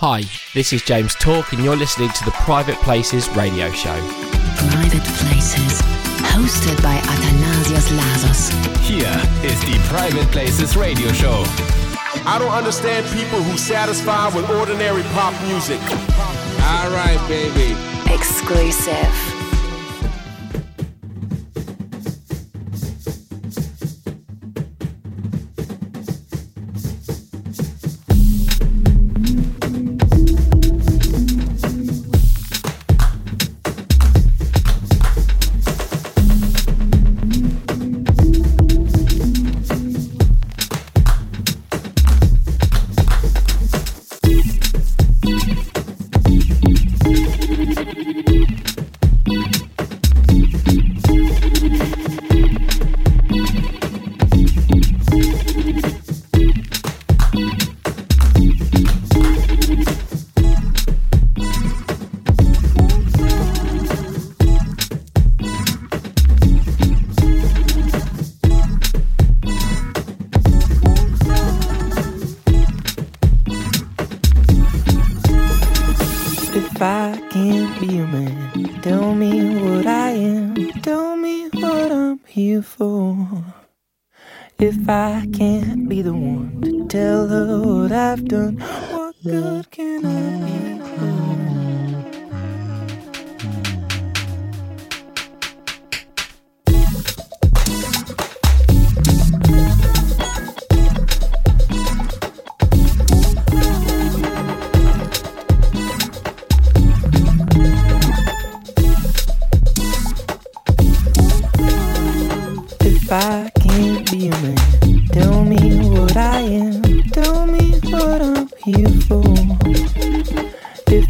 Hi, this is James Talk, and you're listening to the Private Places radio show. Private Places, hosted by Athanasios Lasos. Here is the Private Places radio show. I don't understand people who satisfy with ordinary pop music. All right, baby. Exclusive.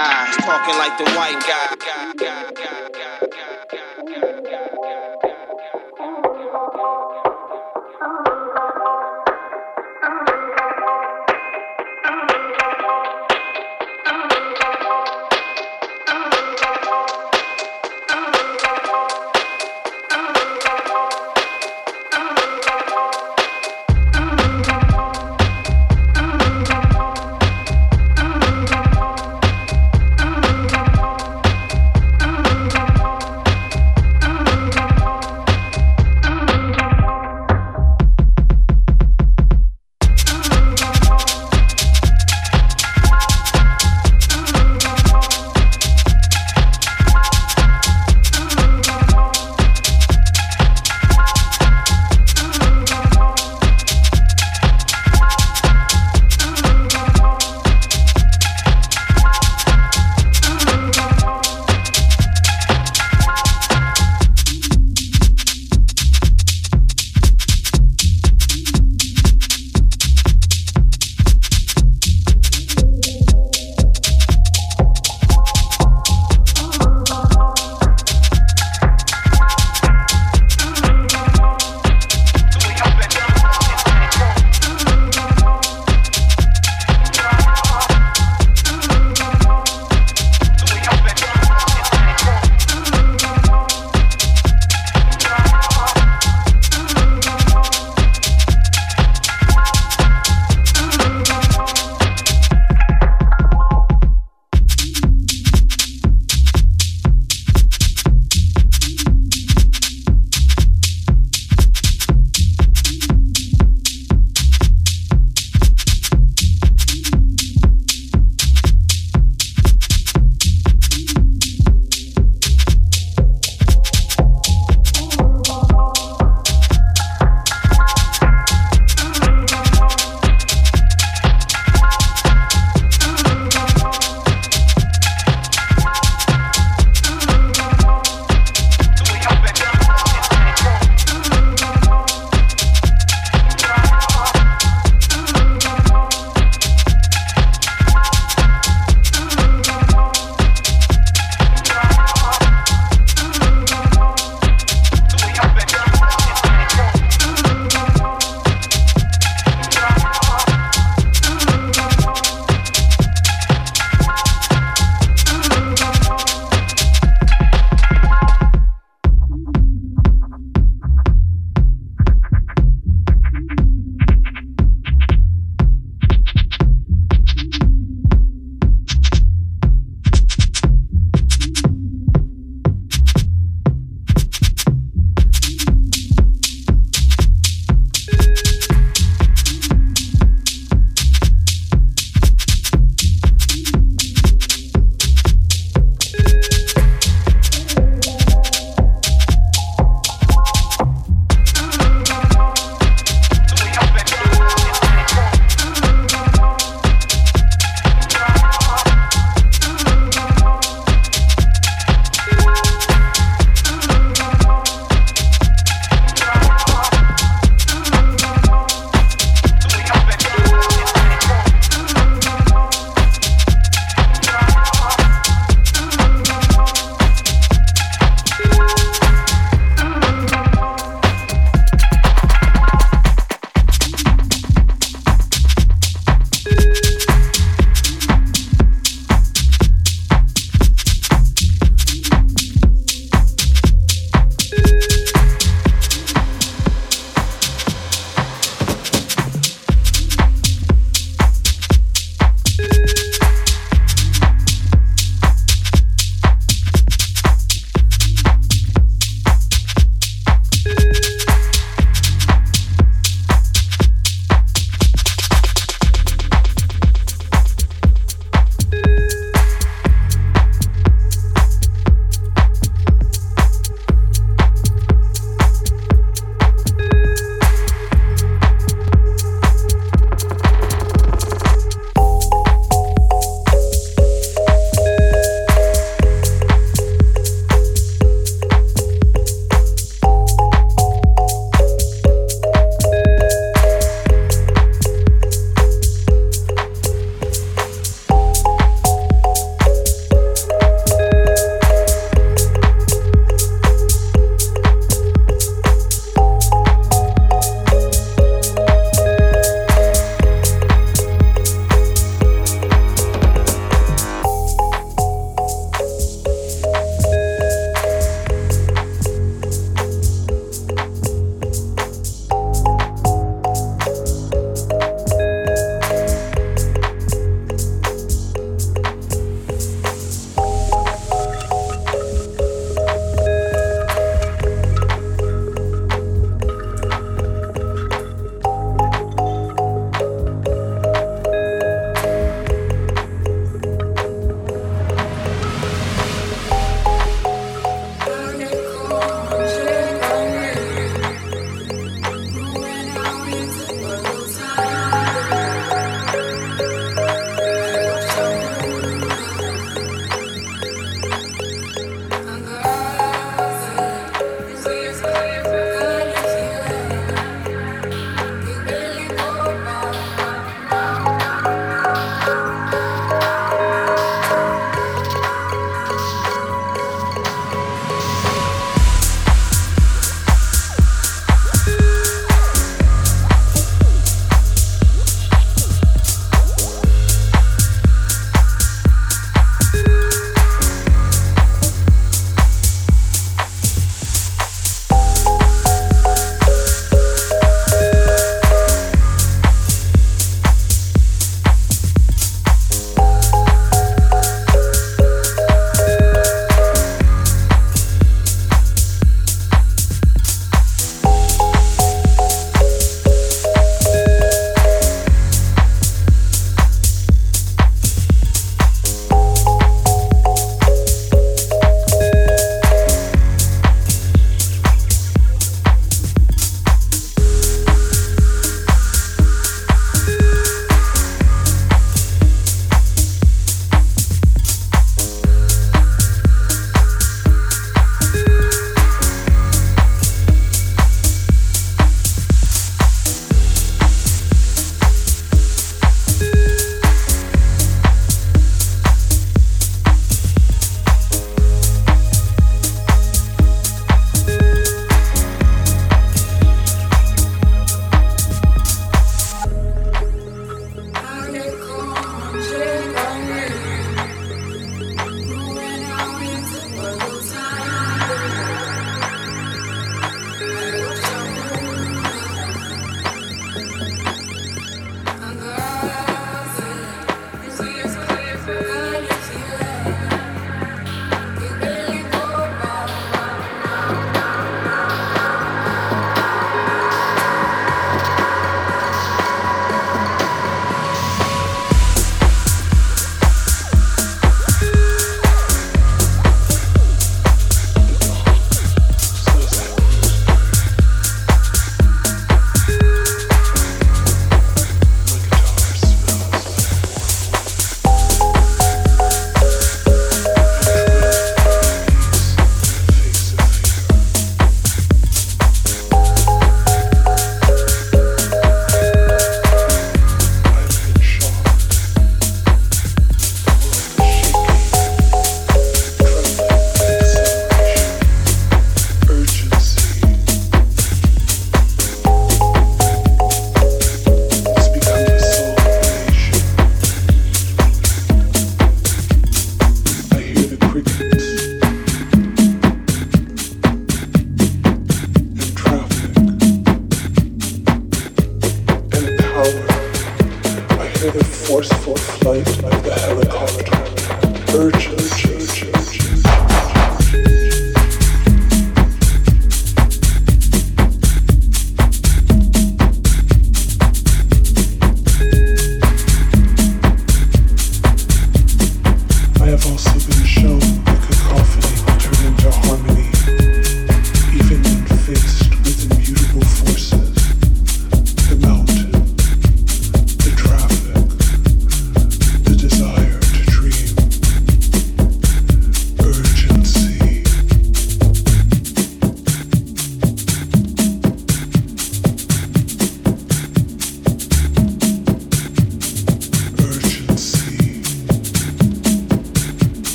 disguise. Talking like the white guy.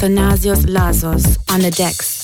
Athanasios Lasos on the decks.